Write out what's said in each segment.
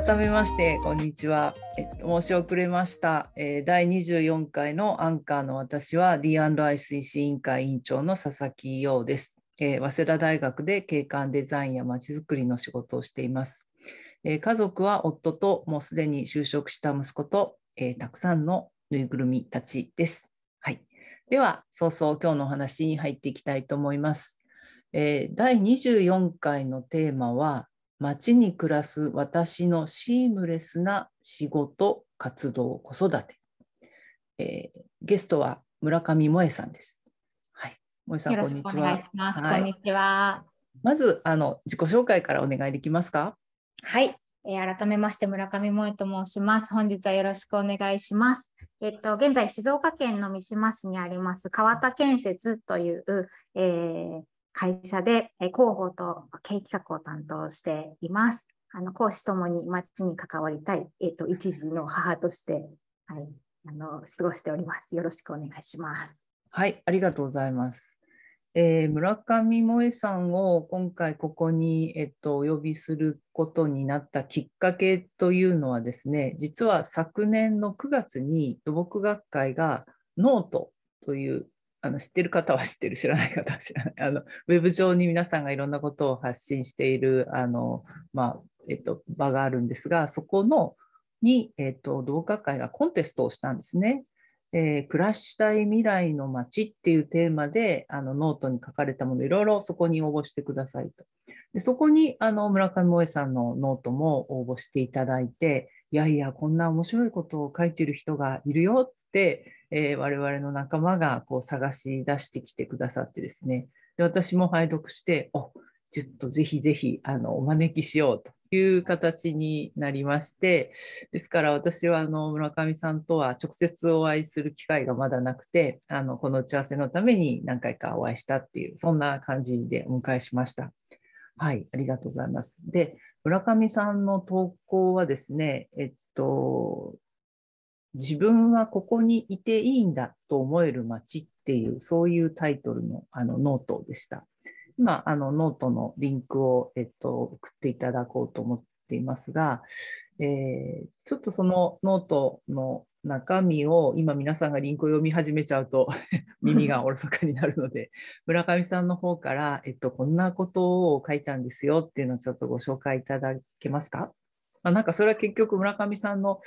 改めましてこんにちは、え、申し遅れました、えー、第24回のアンカーの私は D&I 推進委員会委員長の佐々木陽です、え、早稲田大学で景観デザインやまちづくりの仕事をしています、え家族は夫ともうすでに就職した息子と、えたくさんのぬいぐるみたちです。はい。では早々今日のお話に入っていきたいと思います。えー、第24回のテーマは街に暮らす私のシームレスな仕事、活動、子育て。えー、ゲストは村上萌さんです。はい。萌さん、こんにちは。お願いします。はい、こんにちは。まず、あの、自己紹介からお願いできますか？はい。えー、改めまして村上萌と申します。本日はよろしくお願いします。えっと、現在、静岡県の三島市にあります川田建設という、えー、会社で広報と経営企画を担当しています。あの講師ともに町に関わりたい、えっと、一時の母として、はい、あの過ごしております。よろしくお願いします。はい、ありがとうございます。えー、村上萌さんを今回ここに、えっと、お呼びすることになったきっかけというのはですね、実は昨年の9月に土木学会がノートというあの知ってる方は知ってる、知らない方は知らない。あのウェブ上に皆さんがいろんなことを発信しているあの、まあえっと、場があるんですが、そこのに、えっと、土木学会がコンテストをしたんですね。えー、暮らしたい未来の街っていうテーマであのノートに書かれたもの、いろいろそこに応募してくださいと。でそこにあの村上萌さんのノートも応募していただいて、いやいや、こんな面白いことを書いてる人がいるよって、えー、我々の仲間がこう探し出してきてくださってですね、で私も拝読して、おちょっとぜひぜひあのお招きしようという形になりまして、ですから私はあの村上さんとは直接お会いする機会がまだなくて、あのこの打ち合わせのために何回かお会いしたっていう、そんな感じでお迎えしました。はい、ありがとうございます。で、村上さんの投稿はですね、えっと、自分はここにいていいんだと思える街っていう、そういうタイトルのあのノートでした。今、あのノートのリンクを、えっと、送っていただこうと思っていますが、えー、ちょっとそのノートの中身を今皆さんがリンクを読み始めちゃうと 耳がおろそかになるので村上さんの方から、えっと、こんなことを書いたんですよっていうのをちょっとご紹介いただけますか、まあ、なんかそれは結局村上さんの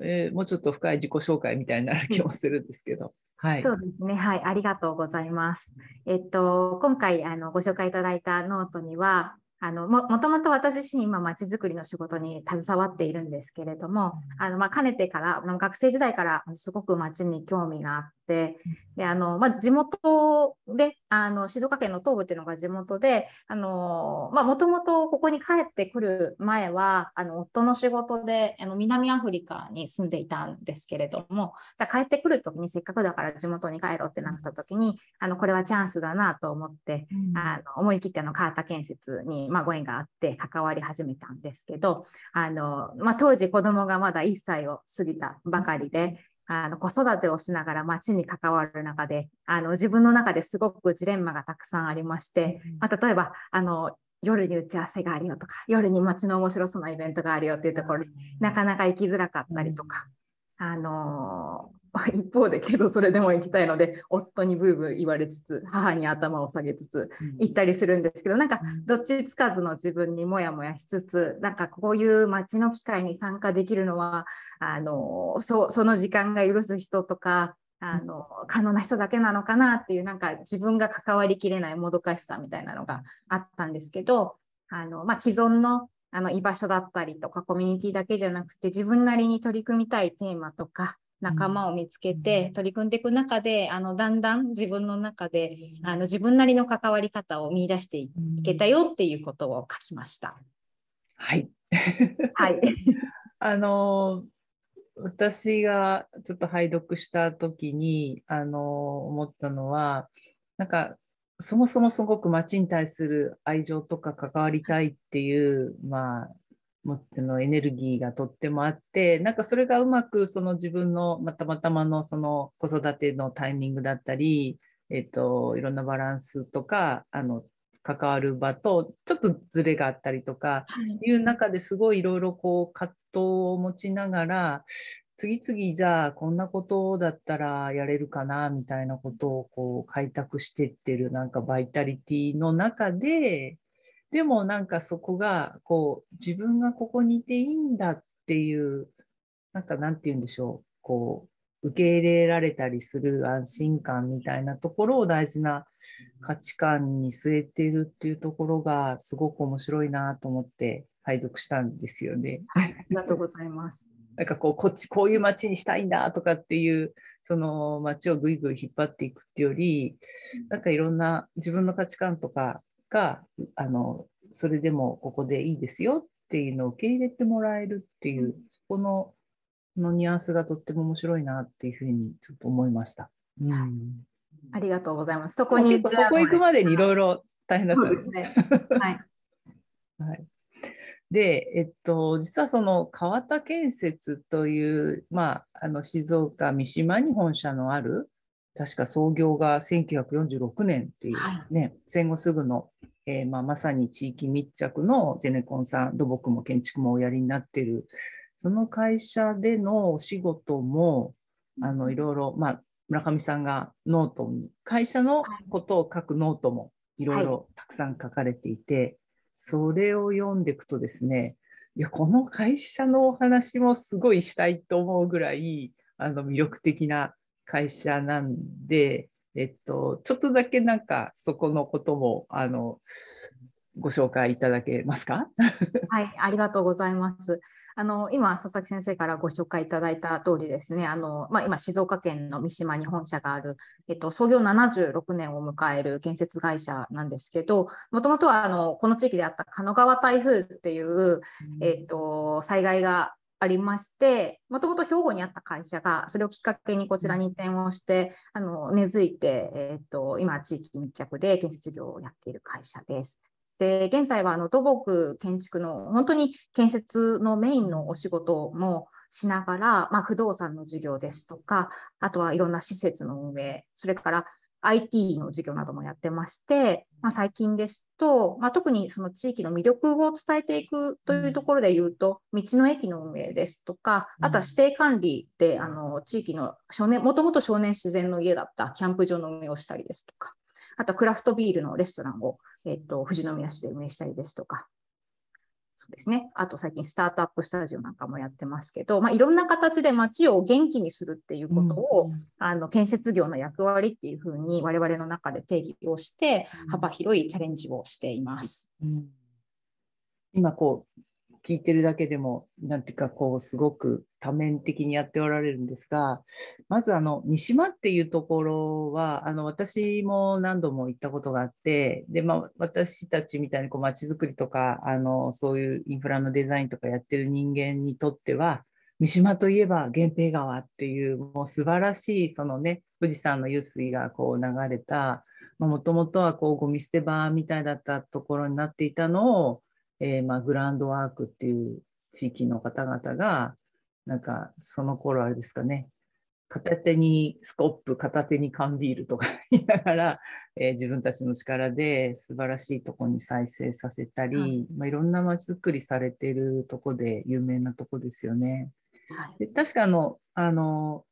えー、もうちょっと深い自己紹介みたいになる気もするんですけど。はい、そうですね。はい、ありがとうございます。えっと、今回あのご紹介いただいたノートには、あのももともと私自身今まちづくりの仕事に携わっているんですけれども、あのまあ、かねてから学生時代からすごく街に興味があって、であのまあ、地元であの静岡県の東部っていうのが地元でもともとここに帰ってくる前はあの夫の仕事であの南アフリカに住んでいたんですけれどもじゃあ帰ってくる時にせっかくだから地元に帰ろうってなった時にあのこれはチャンスだなと思って、うん、あの思い切っての川田建設に、まあ、ご縁があって関わり始めたんですけどあの、まあ、当時子供がまだ1歳を過ぎたばかりで。あの子育てをしながら街に関わる中であの自分の中ですごくジレンマがたくさんありまして、まあ、例えばあの夜に打ち合わせがあるよとか夜に街の面白そうなイベントがあるよっていうところになかなか行きづらかったりとか、あの 一方でけどそれでも行きたいので夫にブーブー言われつつ母に頭を下げつつ行ったりするんですけどなんかどっちつかずの自分にモヤモヤしつつなんかこういう街の機会に参加できるのはあのそその時間が許す人とかあの可能な人だけなのかなっていうなんか自分が関わりきれないもどかしさみたいなのがあったんですけどあの、まあ、既存のあの居場所だったりとかコミュニティだけじゃなくて自分なりに取り組みたいテーマとか仲間を見つけて取り組んでいく中で、あのだんだん自分の中であの自分なりの関わり方を見出していけたよっていうことを書きました。はい。はい。あの私がちょっと拝読した時にあの思ったのはなんかそもそもすごく町に対する愛情とか関わりたいっていう、まあ、のエネルギーがとってもあってなんかそれがうまくその自分のまたまたまのその子育てのタイミングだったり、えっと、いろんなバランスとかあの関わる場とちょっとずれがあったりとかい。う中ですごいいろいろこう葛藤を持ちながら次々じゃあこんなことだったらやれるかなみたいなことをこう開拓していってるなんかバイタリティの中ででもなんかそこがこう自分がここにいていいんだっていうなんかなんて言うんでしょうこう受け入れられたりする安心感みたいなところを大事な価値観に据えているっていうところがすごく面白いなと思って拝読したんですよね。はい、ありがとうございます。なんかこうこっちこういう街にしたいんだとかっていうその街をぐいぐい引っ張っていくっていうよりなんかいろんな自分の価値観とかがあのそれでもここでいいですよっていうのを受け入れてもらえるっていうそこののニュアンスがとっても面白いなっていうふうにちょっと思いました。うん、ありがとうございます。そこにそこ行くまでにいろいろ大変だったんですね。はい。はい。で、えっと、実はその川田建設という、まあ、あの静岡三島に本社のある、確か創業が1946年っていうね、はい、戦後すぐの、えーまあ、まさに地域密着のゼネコンさん、土木も建築もおやりになっている、その会社でのお仕事も、あのいろいろ、まあ、村上さんがノートに、会社のことを書くノートもいろいろたくさん書かれていて、それを読んでいくとですね、いや、この会社のお話もすごいしたいと思うぐらい、あの、魅力的な会社なんで、えっと、ちょっとだけなんかそこのことも、あの、ご紹介いただけますか？はい、ありがとうございます。あの今、佐々木先生からご紹介いただいた通りですね、あのまあ、今、静岡県の三島に本社がある、えっと、創業76年を迎える建設会社なんですけど、もともとはあのこの地域であった狩野川台風っていう、えっと、災害がありまして、もともと兵庫にあった会社が、それをきっかけにこちらに移転をして、あの根付いて、えっと、今、地域密着で建設業をやっている会社です。で現在はあの土木建築の本当に建設のメインのお仕事もしながら、まあ、不動産の事業ですとかあとはいろんな施設の運営それから IT の事業などもやってまして、まあ、最近ですと、まあ、特にその地域の魅力を伝えていくというところで言うと、道の駅の運営ですとか、あとは指定管理で、あの地域の少年、もともと少年自然の家だったキャンプ場の運営をしたりですとか、あとクラフトビールのレストランを、えっと、富士宮市で運営したりですとか、そうですね。あと最近スタートアップスタジオなんかもやってますけど、まあ、いろんな形で街を元気にするっていうことを、うん、あの建設業の役割っていうふうに我々の中で定義をして、幅広いチャレンジをしています。うん、今こう聞いてるだけでも、なんていうか、こう、すごく多面的にやっておられるんですが、まず、あの、三島っていうところは、あの、私も何度も行ったことがあって、で、まあ、私たちみたいに、こう、街づくりとか、あの、そういうインフラのデザインとかやってる人間にとっては、三島といえば源平川っていう、もう素晴らしい、そのね、富士山の湧水がこう流れた、もともとはこうゴミ捨て場みたいだったところになっていたのを、えー、まあ、グランドワークっていう地域の方々が、なんかその頃あれですかね、片手にスコップ、片手に缶ビールとか言いながら、えー、自分たちの力で素晴らしいとこに再生させたり、はい、まあ、いろんな街づくりされてるとこで有名なとこですよね。はい、で確かあのあの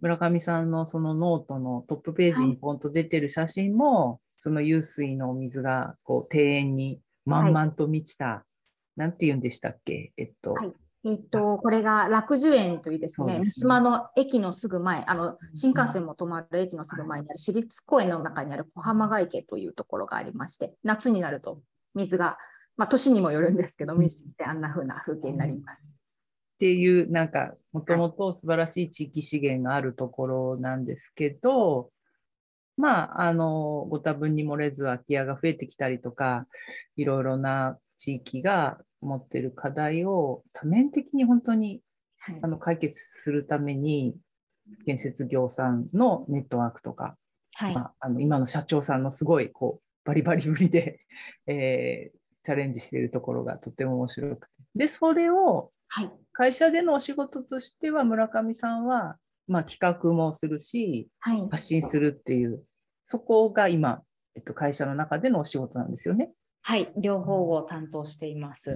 村上さんのそのノートのトップページにポンと出てる写真も、はい、その湧水のお水がこう庭園に満々と満ちた、はい、なんて言うんでしたっけ？えっと、はい。えっと、これが楽寿園というですね、三島、ね、の駅のすぐ前、あの新幹線も止まる駅のすぐ前にある私立公園の中にある小浜ヶ池というところがありまして、夏になると水が、まあ、年にもよるんですけど、満ちてあんな風な風景になります。っていう、なんか、もともと素晴らしい地域資源があるところなんですけど、まあ、あの、ご多分に漏れず空き家が増えてきたりとか、いろいろな地域が持っている課題を多面的に本当に、はい、あの解決するために、建設業さんのネットワークとか、はい、まあ、あの今の社長さんのすごいこうバリバリぶりで、えー、チャレンジしているところがとても面白くて。で、それを会社でのお仕事としては村上さんはまあ、企画もするし、はい、発信するっていう、そこが今、えっと、会社の中でのお仕事なんですよね。はい、両方を担当しています。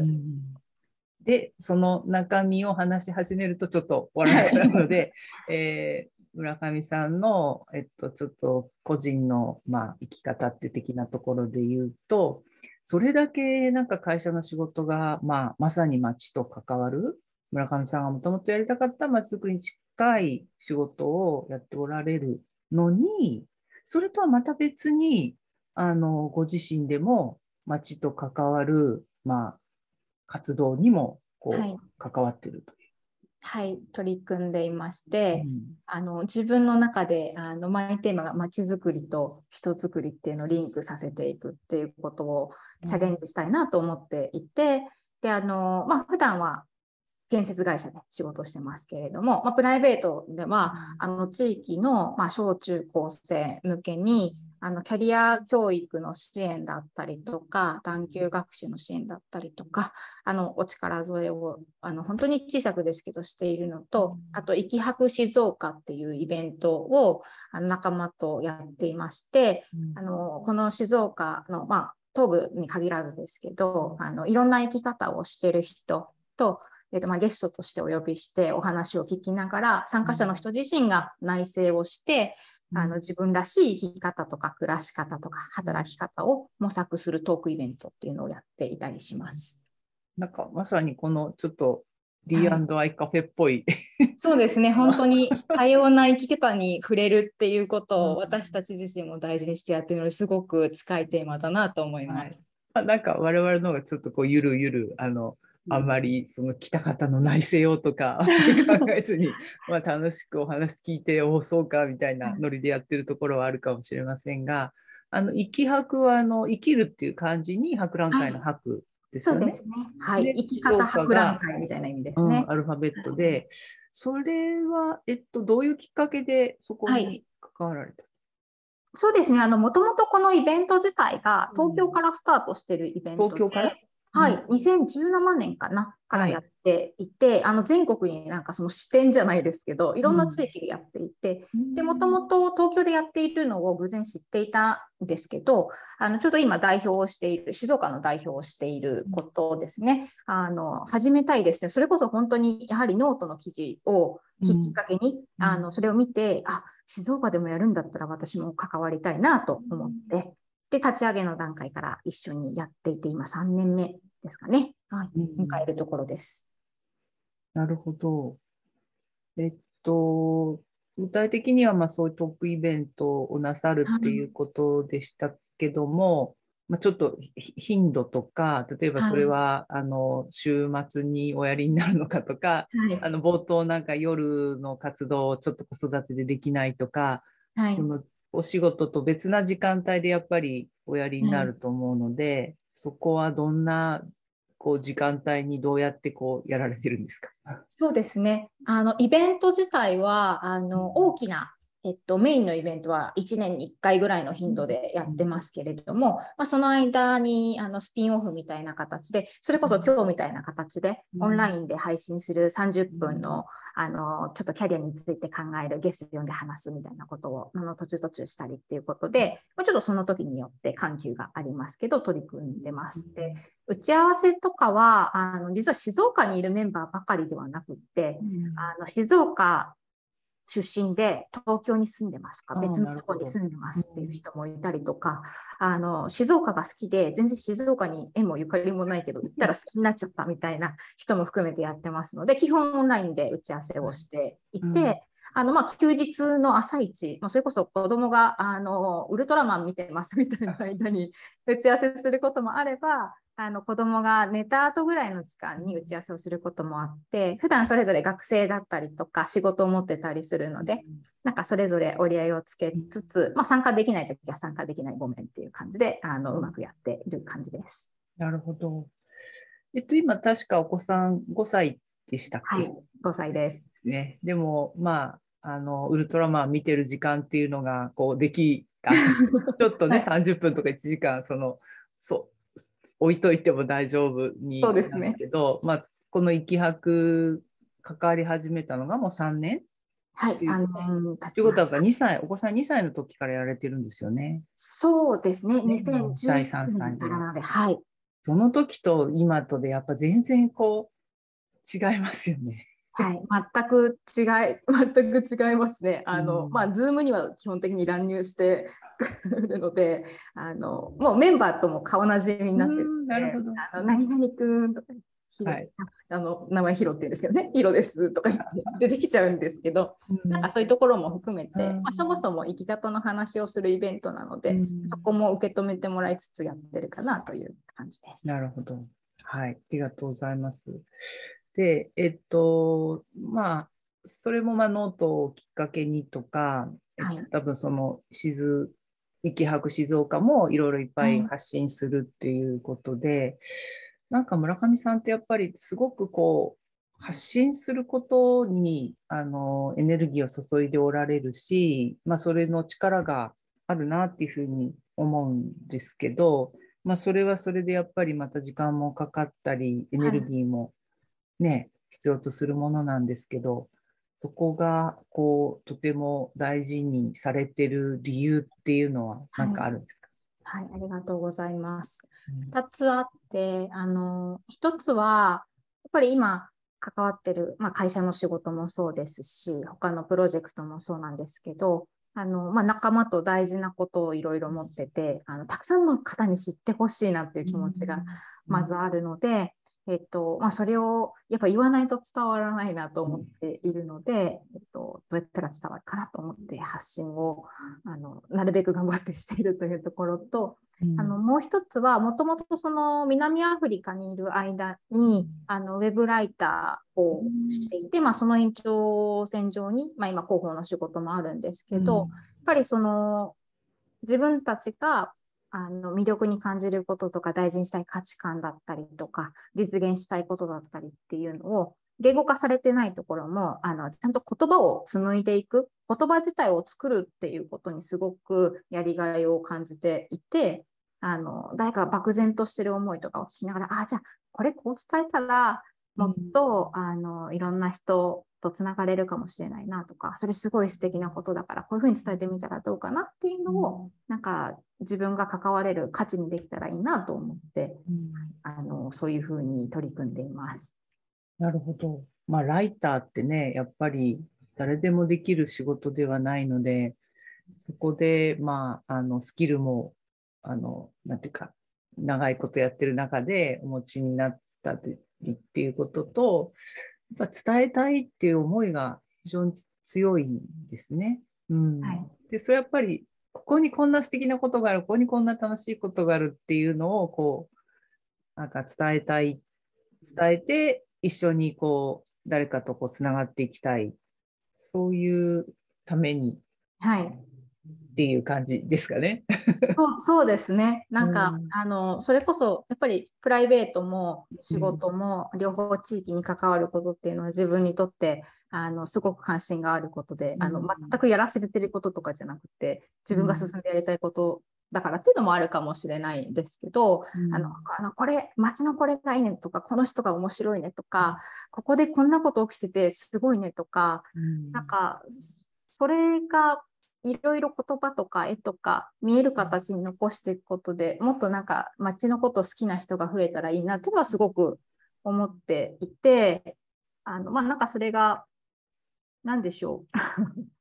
で、その中身を話し始めるとちょっと終わらなくなるので、えー村上さんの、えっと、ちょっと個人の、まあ、生き方って的なところで言うと、それだけなんか会社の仕事が、まあ、まさに町と関わる、村上さんがもともとやりたかった町づくりに近い仕事をやっておられるのに、それとはまた別に、あの、ご自身でも町と関わる、まあ、活動にもこう、はい。関わっているといはい、取り組んでいまして、う。あの自分の中であのマイテーマがまちづくりと人づくりっていうのをリンクさせていくっていうことをチャレンジしたいなと思っていて、であのまあ普段は建設会社で仕事をしてますけれども、まあ、プライベートではあの地域の、まあ、小中高生向けにあのキャリア教育の支援だったりとか探究学習の支援だったりとかあのお力添えをあの本当に小さくですけどしているのとあと「生き博静岡」っていうイベントをあの仲間とやっていましてあのこの静岡の、まあ、東部に限らずですけどあのいろんな生き方をしている人と,、えっとまあ、ゲストとしてお呼びしてお話を聞きながら参加者の人自身が内省をして、あの自分らしい生き方とか暮らし方とか働き方を模索するトークイベントっていうのをやっていたりします。なんかまさにこのちょっと D&I カフェっぽい、そうですね、本当に多様な生き方に触れるっていうことをうん。私たち自身も大事にしてやってるのですごく近いテーマだなと思います。はい。まあ、なんか我々の方がちょっとこうゆるゆるあのあんまりその来た方の内政をとか考えずに まあ楽しくお話聞いておおそうかみたいなノリでやってるところはあるかもしれませんがあの生き博はあの生きるっていう漢字に博覧会の博ですよね。そうですね。はい。で生き方博覧会みたいな意味ですうんね。アルファベットでそれは、えっと、どういうきっかけでそこはに関わられた、そうですね。あの、もともとこのイベント自体がうん東京からスタートしているイベントで、東京から？はい。2017年かなからはいやっていて、あの、全国になんかその支店じゃないですけど、いろんな地域でやっていて、で、もともと東京でやっているのを偶然知っていたんですけど、あのちょうど今代表をしている、静岡の代表をしていることですね。あの始めたいですね。それこそ本当にやはりノートの記事をきっかけに、うんあのそれを見て、あ静岡でもやるんだったら私も関わりたいなと思って、で、立ち上げの段階から一緒にやっていて、今3年目ですかね。はい、うん迎えるところです。なるほど。えっと、具体的にはまあそういうトークイベントをなさるっていうことでしたけども、まあ、ちょっとひ頻度とか、例えばそれは、あの週末におやりになるのかとか、はい。あの冒頭なんか夜の活動をちょっと子育てでできないとか、はいそのお仕事と別な時間帯でやっぱりおやりになると思うので、そこはどんなこう時間帯にどうやってこうやられてるんですか？そうですね。あの、イベント自体は、あの、大きな、えっと、メインのイベントは1年に1回ぐらいの頻度でやってますけれども、まあ、その間にあのスピンオフみたいな形で、それこそ今日みたいな形で、うん。オンラインで配信する30分の、あの、ちょっとキャリアについて考えるゲスト呼んで話すみたいなことを、あの、途中途中したりっていうことで、まあちょっとその時によって緩急がありますけど、取り組んでます。で、打ち合わせとかは、あの、実は静岡にいるメンバーばかりではなくって、あの静岡出身で東京に住んでますか？あー別のなるほど。ところに住んでますっていう人もいたりとか、あの静岡が好きで全然静岡に縁もゆかりもないけど 行ったら好きになっちゃったみたいな人も含めてやってますので基本オンラインで打ち合わせをしていて、うん。あのまあ、休日の朝一、まあ、それこそ子供があのウルトラマン見てますみたいな間に打ち合わせすることもあれば、あの子供が寝た後ぐらいの時間に打ち合わせをすることもあって、普段それぞれ学生だったりとか仕事を持ってたりするので、なんかそれぞれ折り合いをつけつつ、まあ、参加できないときは参加できないごめんっていう感じで、あのうまくやっている感じです。なるほど。えっと、今、確かお子さん5歳でしたっけ、はい、5歳です。ね。でも、まあ、あの、ウルトラマン見てる時間っていうのが、こう、でき、あちょっとね、はい30分とか1時間、その、そう、置いといても大丈夫にそうですね。けど、まあ、この生き博関わり始めたのがもう3年？はい、3年経ちということは2歳、お子さん2歳の時からやられてるんですよね。そうですね、ね。2010歳3歳年からなので、はい。その時と今とでやっぱ全然こう違いますよね。はい、全く違い、全く違いますね。あの、うん。まあ、ズームには基本的に乱入してく るので、あの、もうメンバーとも顔なじみになってるうんので、あの、何々くんとか、はい。あの、名前ヒロって言うんですけどね、ヒロですとか言って出てきちゃうんですけど、なんかそういうところも含めて、うん。まあ、そもそも生き方の話をするイベントなので、うん。そこも受け止めてもらいつつやってるかなという感じです。なるほど。はい、ありがとうございます。で、えっと、まあ、それもまあノートをきっかけにとか、えっとはい。多分その静、息博静岡もいろいろいっぱいはい発信するっていうことで、なんか村上さんってやっぱりすごくこう、発信することにあのエネルギーを注いでおられるし、まあ、それの力があるなっていうふうに思うんですけど、まあ、それはそれでやっぱりまた時間もかかったり、エネルギーもね、必要とするものなんですけど、そこがこうとても大事にされてる理由っていうのは何かあるんですか、はい、ありがとうございます。うん。2つあって、あの、1つは、やっぱり今関わってる、まあ、会社の仕事もそうですし、他のプロジェクトもそうなんですけど、あの、まあ、仲間と大事なことをいろいろ持ってて、あの、たくさんの方に知ってほしいなっていう気持ちがまずあるので、えっと、まあ、それをやっぱ言わないと伝わらないなと思っているので、えっと、どうやったら伝わるかなと思って発信を、あの、なるべく頑張ってしているというところと、うん。あのもう一つは、もともとその南アフリカにいる間に、あのウェブライターをしていて、まあ、その延長線上に、まあ、今、広報の仕事もあるんですけど、やっぱりその自分たちがあの魅力に感じることとか大事にしたい価値観だったりとか実現したいことだったりっていうのを言語化されてないところもあのちゃんと言葉を紡いでいく言葉自体を作るっていうことにすごくやりがいを感じていてあの誰かが漠然としてる思いとかを聞きながらああじゃあこれこう伝えたらもっと、あのいろんな人とつながれるかもしれないなとかそれすごい素敵なことだからこういうふうに伝えてみたらどうかなっていうのを、なんか自分が関われる価値にできたらいいなと思ってうんあのそういうふうに取り組んでいます。なるほど。まあ、ライターってね、やっぱり誰でもできる仕事ではないので、そこで、まあ、あの、スキルも、あの、なんていうか、長いことやってる中でお持ちになったりっていうことと、やっぱ伝えたいっていう思いが非常に強いんですね。うん。はいで、それやっぱり、ここにこんな素敵なことがある、ここにこんな楽しいことがあるっていうのを、こう、なんか伝えたい、伝えて、一緒にこう、誰かとこう、つながっていきたい。そういうためにはい、っていう感じですかね。そうそうですね。なんか、うん。あのそれこそやっぱりプライベートも仕事も両方地域に関わることっていうのは自分にとってあのすごく関心があることで、あのうん全くやらせてることとかじゃなくて自分が進んでやりたいことだからっていうのもあるかもしれないですけど、あのあのこれ街のこれがいいねとかこの人が面白いねとか、ここでこんなこと起きててすごいねとか、うん。なんかそれがいろいろ言葉とか絵とか見える形に残していくことでもっとなんか街のこと好きな人が増えたらいいなっていうのはすごく思っていてあのまあなんかそれが何でしょう。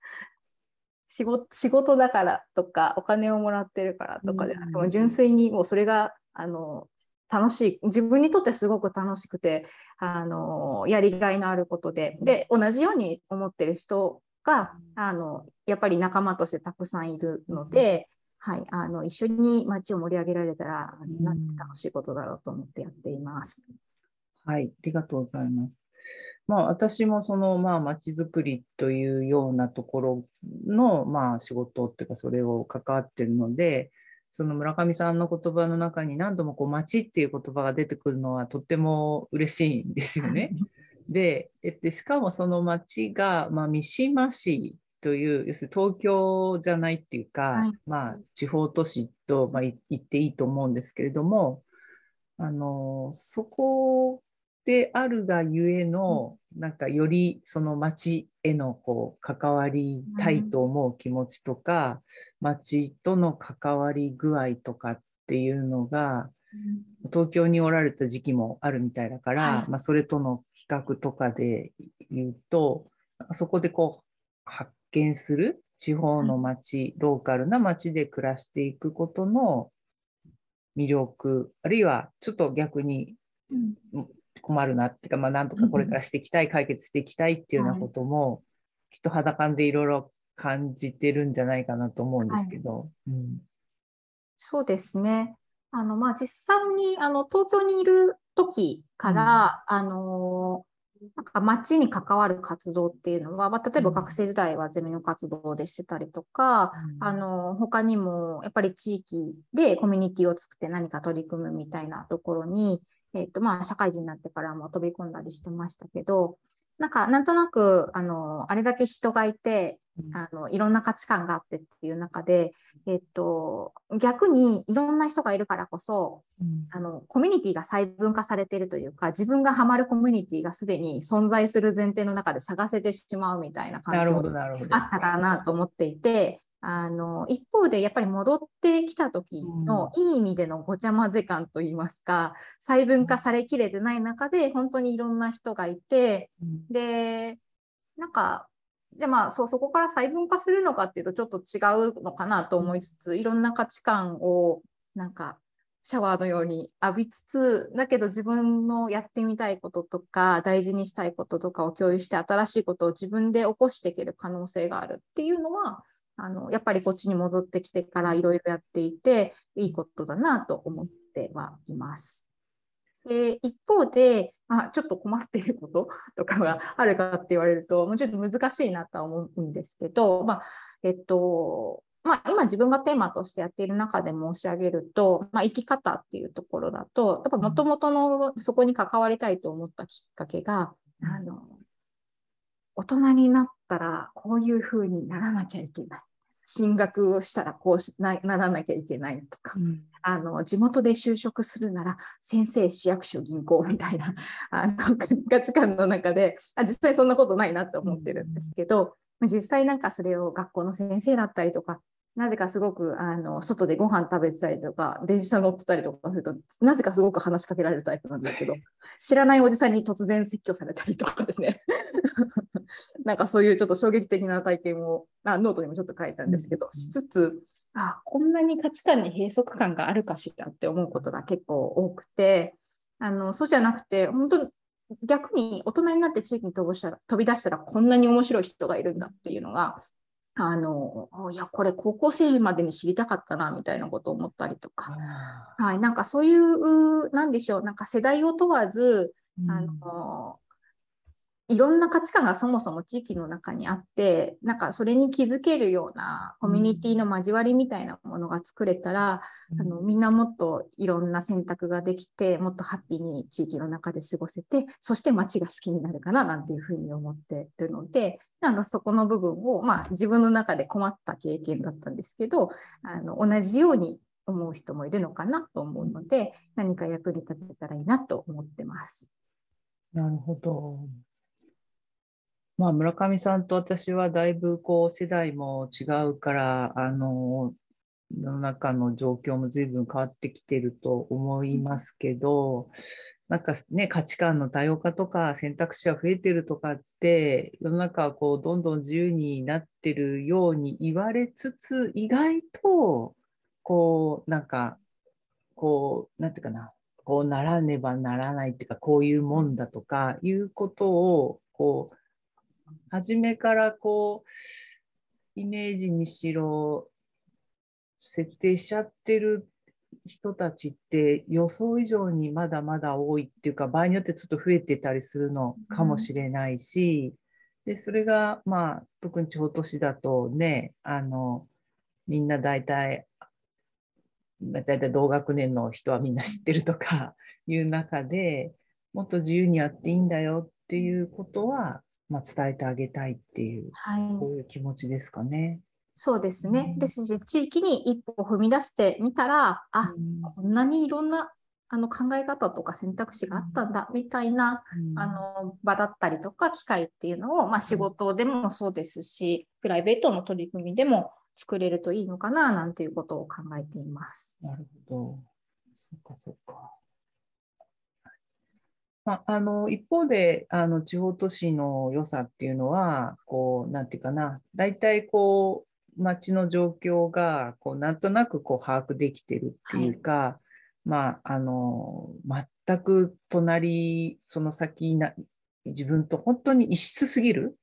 仕事仕事だからとかお金をもらってるからとかでなくてうんも純粋にもうそれがあの楽しい自分にとってすごく楽しくてあのやりがいのあることで。で同じように思ってる人があのやっぱり仲間としてたくさんいるので、はい、あの一緒に街を盛り上げられたらうんなんて楽しいことだろうと思ってやっています。はい、ありがとうございます。まあ、私もその、まあ、街づくりというようなところの、まあ、仕事っていうか、それを関わってるので、その村上さんの言葉の中に何度もこう街っていう言葉が出てくるのはとっても嬉しいんですよね。で、えっと、しかもその町が、まあ、三島市という、要するに東京じゃないっていうか、はい。まあ、地方都市と、まあ、い言っていいと思うんですけれども、あの、そこであるがゆえの、なんかよりその町へのこう関わりたいと思う気持ちとか、町との関わり具合とかっていうのが、東京におられた時期もあるみたいだから、はいまあ、それとの比較とかで言うと、そこでこう発見する地方の町、ローカルな町で暮らしていくことの魅力、あるいはちょっと逆にうん困るなっていうか、まあ、なんとかこれからしていきたい、解決していきたいっていうようなことも、きっと肌感でいろいろ感じてるんじゃないかなと思うんですけど。うんそうですね。あの、まあ、実際に、あの、東京にいる時から、あの、なんか街に関わる活動っていうのは、まあ、例えばうん。学生時代はゼミの活動でしてたりとか、あの、他にも、やっぱり地域でコミュニティを作って何か取り組むみたいなところに、えっと、まあ、社会人になってからも飛び込んだりしてましたけど、なんか、なんとなく、あの、あれだけ人がいて、あの、いろんな価値観があってっていう中で、えっと、逆にいろんな人がいるからこそ、うん。あの、コミュニティが細分化されているというか、自分がハマるコミュニティがすでに存在する前提の中で探せてしまうみたいななるほ環境どなるほど。あったかなと思っていて、あの一方でやっぱり戻ってきた時のいい意味でのごちゃ混ぜ感といいますか、細分化されきれてない中で本当にいろんな人がいて、うん。で、なんか、でまあそうそこから細分化するのかっていうとちょっと違うのかなと思いつつ、いろんな価値観をなんかシャワーのように浴びつつ、だけど自分のやってみたいこととか、大事にしたいこととかを共有して、新しいことを自分で起こしていける可能性があるっていうのは、あのやっぱりこっちに戻ってきてからいろいろやっていて、いいことだなと思ってはいます。で一方で、あ、ちょっと困っていること とかがあるかって言われると、もうちょっと難しいなとは思うんですけど、まあ、えっと、まあ、今自分がテーマとしてやっている中で申し上げると、まあ、生き方っていうところだと、やっぱもともとのそこに関わりたいと思ったきっかけが、あの、大人になったらこういうふうにならなきゃいけない。進学をしたらこうしなならなきゃいけないとか、あの地元で就職するなら先生、市役所、銀行みたいな あの価値観の中であ実際そんなことないなって思ってるんですけど、実際なんかそれを学校の先生だったりとかなぜかすごくあの外でご飯食べてたりとか電車乗ってたりとかするとなぜかすごく話しかけられるタイプなんですけど 知らないおじさんに突然説教されたりとかですね。なんかそういうちょっと衝撃的な体験をあノートにもちょっと書いたんですけど、しつつあこんなに価値観に閉塞感があるかしらって思うことが結構多くてあのそうじゃなくて本当逆に大人になって地域に飛び出したらこんなに面白い人がいるんだっていうのがあのいやこれ高校生までに知りたかったなみたいなことを思ったりとか、はい、なんかそういうなんでしょうなんか世代を問わずあのいろんな価値観がそもそも地域の中にあって、なんかそれに気づけるようなコミュニティの交わりみたいなものが作れたら、あのみんなもっといろんな選択ができて、もっとハッピーに地域の中で過ごせて、そして街が好きになるかななんていうふうに思ってるので、あのそこの部分を、まあ、自分の中で困った経験だったんですけど、あの同じように思う人もいるのかなと思うので、何か役に立てたらいいなと思ってます。なるほど。まあ、村上さんと私はだいぶこう世代も違うから、あの、世の中の状況も随分変わってきてると思いますけど、なんかね、価値観の多様化とか選択肢は増えてるとかって、世の中はこうどんどん自由になってるように言われつつ、意外と、こう、なんか、こう、なんていうかな、こうならねばならないっていうか、こういうもんだとかいうことを、こう、初めからこう、イメージにしろ、設定しちゃってる人たちって予想以上にまだまだ多いっていうか、場合によってちょっと増えてたりするのかもしれないし、で、それが、まあ、特に地方都市だとね、あの、みんな大体、大体同学年の人はみんな知ってるとかいう中でもっと自由にやっていいんだよっていうことは、まあ、伝えてあげたいっていう、はい、こういう気持ちですかね。そうですね。うんですし、地域に一歩踏み出してみたら、あ、うんこんなにいろんなあの考え方とか選択肢があったんだみたいな、あの場だったりとか機会っていうのを、まあ、仕事でもそうですし、プライベートの取り組みでも作れるといいのかななんていうことを考えています。なるほど。そっかそっか。まあ、あの一方であの地方都市の良さっていうのはこうなんていうかな大体こう街の状況がこうなんとなくこう把握できてるっていうか、はい、まああの全く隣その先な自分と本当に異質すぎる、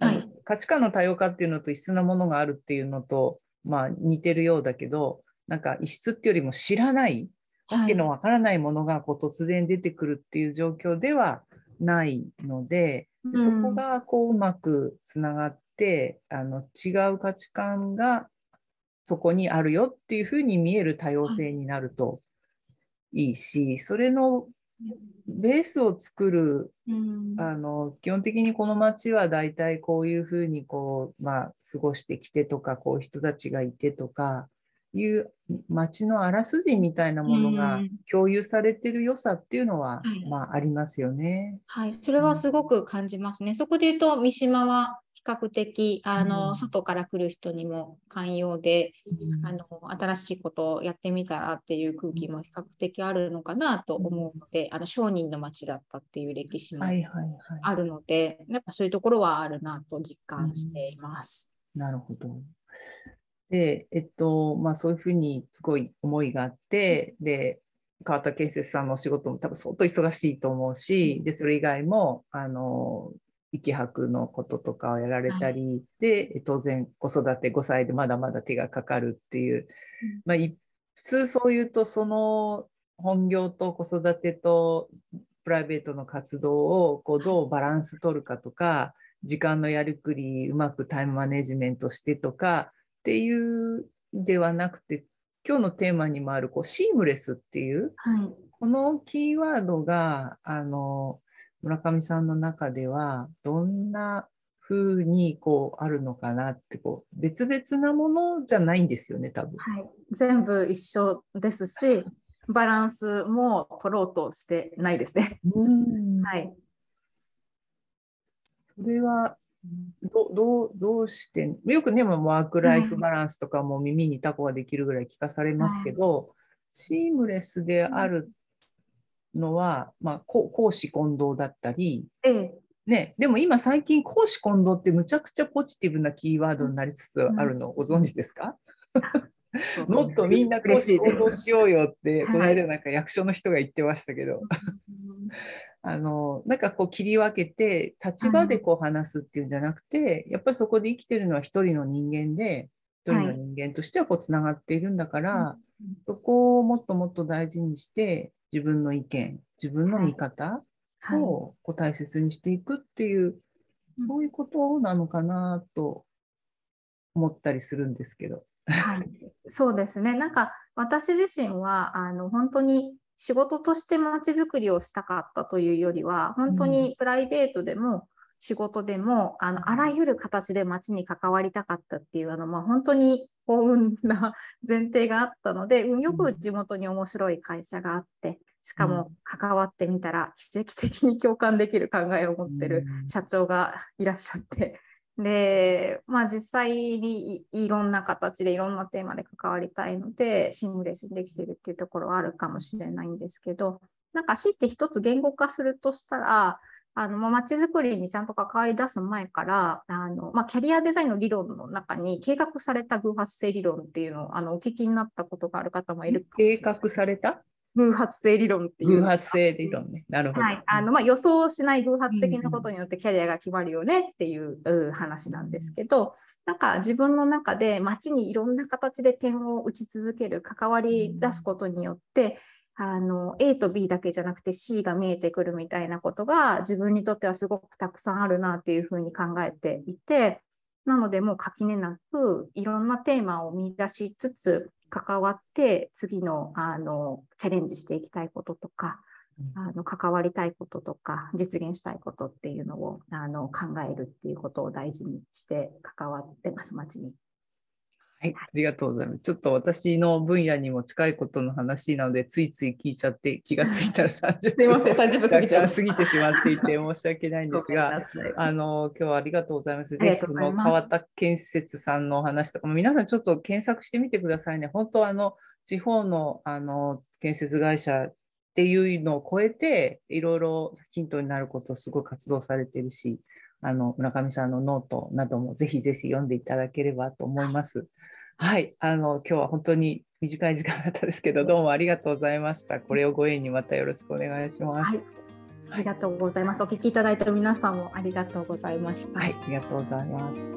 はい、価値観の多様化っていうのと異質なものがあるっていうのと、まあ、似てるようだけどなんか異質っていうよりも知らないわけのわからないものがこう突然出てくるっていう状況ではないので、でそこがこううまくつながって、あの違う価値観がそこにあるよっていうふうに見える多様性になるといいし、それのベースを作る、あの基本的にこの町は大体こういうふうにこう、まあ、過ごしてきてとかこういう人たちがいてとかいう街のあらすじみたいなものが共有されてる良さっていうのは、うん、まあ、ありますよね。はい、それはすごく感じますね。そこで言うと三島は比較的あの、うん、外から来る人にも寛容で、うん、あの新しいことをやってみたらっていう空気も比較的あるのかなと思うので、あの商人の街だったっていう歴史もあるので、はい。はいはい、やっぱそういうところはあるなと実感しています。なるほど。で、えっと、まあそういうふうにすごい思いがあって、で、川田建設さんのお仕事も多分相当忙しいと思うし、で、それ以外も、あの、き泊のこととかをやられたり、はい、で、当然子育て5歳でまだまだ手がかかるっていう、まあ、普通そう言うと、その本業と子育てとプライベートの活動をこうどうバランス取るかとか、時間のやりくりうまくタイムマネジメントしてとか、っていうではなくて、今日のテーマにもあるこうシームレスっていう、はい、このキーワードがあの村上さんの中ではどんな風にこうあるのかなってこう別々なものじゃないんですよね多分、はい、全部一緒ですしバランスも取ろうとしてないですね。はい、それはどどうどうしてよくねワーク・ライフ・バランスとかも耳にタコができるぐらい聞かされますけど、はい、シームレスであるのは、まあ、公私混同だったり、ええ。ね、でも今最近公私混同ってむちゃくちゃポジティブなキーワードになりつつあるのご存知ですか、もっとみんな公私混同しようよって、この間なんか役所の人が言ってましたけど。あのなんかこう切り分けて立場でこう話すっていうんじゃなくて、はい、やっぱりそこで生きてるのは一人の人間で一人の人間としてはこうつながっているんだから、はい、そこをもっともっと大事にして自分の意見自分の見方をこう大切にしていくっていう、そういうことなのかなと思ったりするんですけど。はい、そうですね。なんか私自身はあの本当に仕事としてまちづくりをしたかったというよりは、本当にプライベートでも仕事でも、あのあらゆる形で街に関わりたかったっていう、あのまあ、本当に幸運な前提があったので、よく地元に面白い会社があって、しかも関わってみたら奇跡的に共感できる考えを持ってる社長がいらっしゃって、で、まあ実際にいろんな形でいろんなテーマで関わりたいので、シームレスにできてるっていうところはあるかもしれないんですけど、なんか強いて一つ言語化するとしたら、あの、まあ、街づくりにちゃんと関わり出す前から、あの、まあ、キャリアデザインの理論の中に計画された偶発性理論っていうのを、あの、お聞きになったことがある方もいる計画された？偶発性理論っていう。偶発性理論ね。なるほど。はい。あの、まあ、予想しない偶発的なことによってキャリアが決まるよねっていう話なんですけど、なんか自分の中で街にいろんな形で点を打ち続ける、関わり出すことによって、あの A と B だけじゃなくて C が見えてくるみたいなことが自分にとってはすごくたくさんあるなっていうふうに考えていて、なのでもう垣根なくいろんなテーマを見出しつつ関わって次のあのチャレンジしていきたいこととか、あの関わりたいこととか実現したいことっていうのをあの考えるっていうことを大事にして関わってます街に。はい、ありがとうございます。ちょっと私の分野にも近いことの話なので、ついつい聞いちゃって気がついたら 30分過ぎ過ぎてしまっていて申し訳ないんですが、あの今日はありがとうございます。ぜひその川田建設さんのお話とかも皆さんちょっと検索してみてくださいね。本当あの地方のあの建設会社っていうのを超えていろいろヒントになることをすごい活動されてるし、あの村上さんのノートなどもぜひぜひ読んでいただければと思います。はい、あの今日は本当に短い時間だったですけど、どうもありがとうございました。これをご縁にまたよろしくお願いします。はい、ありがとうございます。お聞きいただいた皆さんもありがとうございました。はい、ありがとうございます。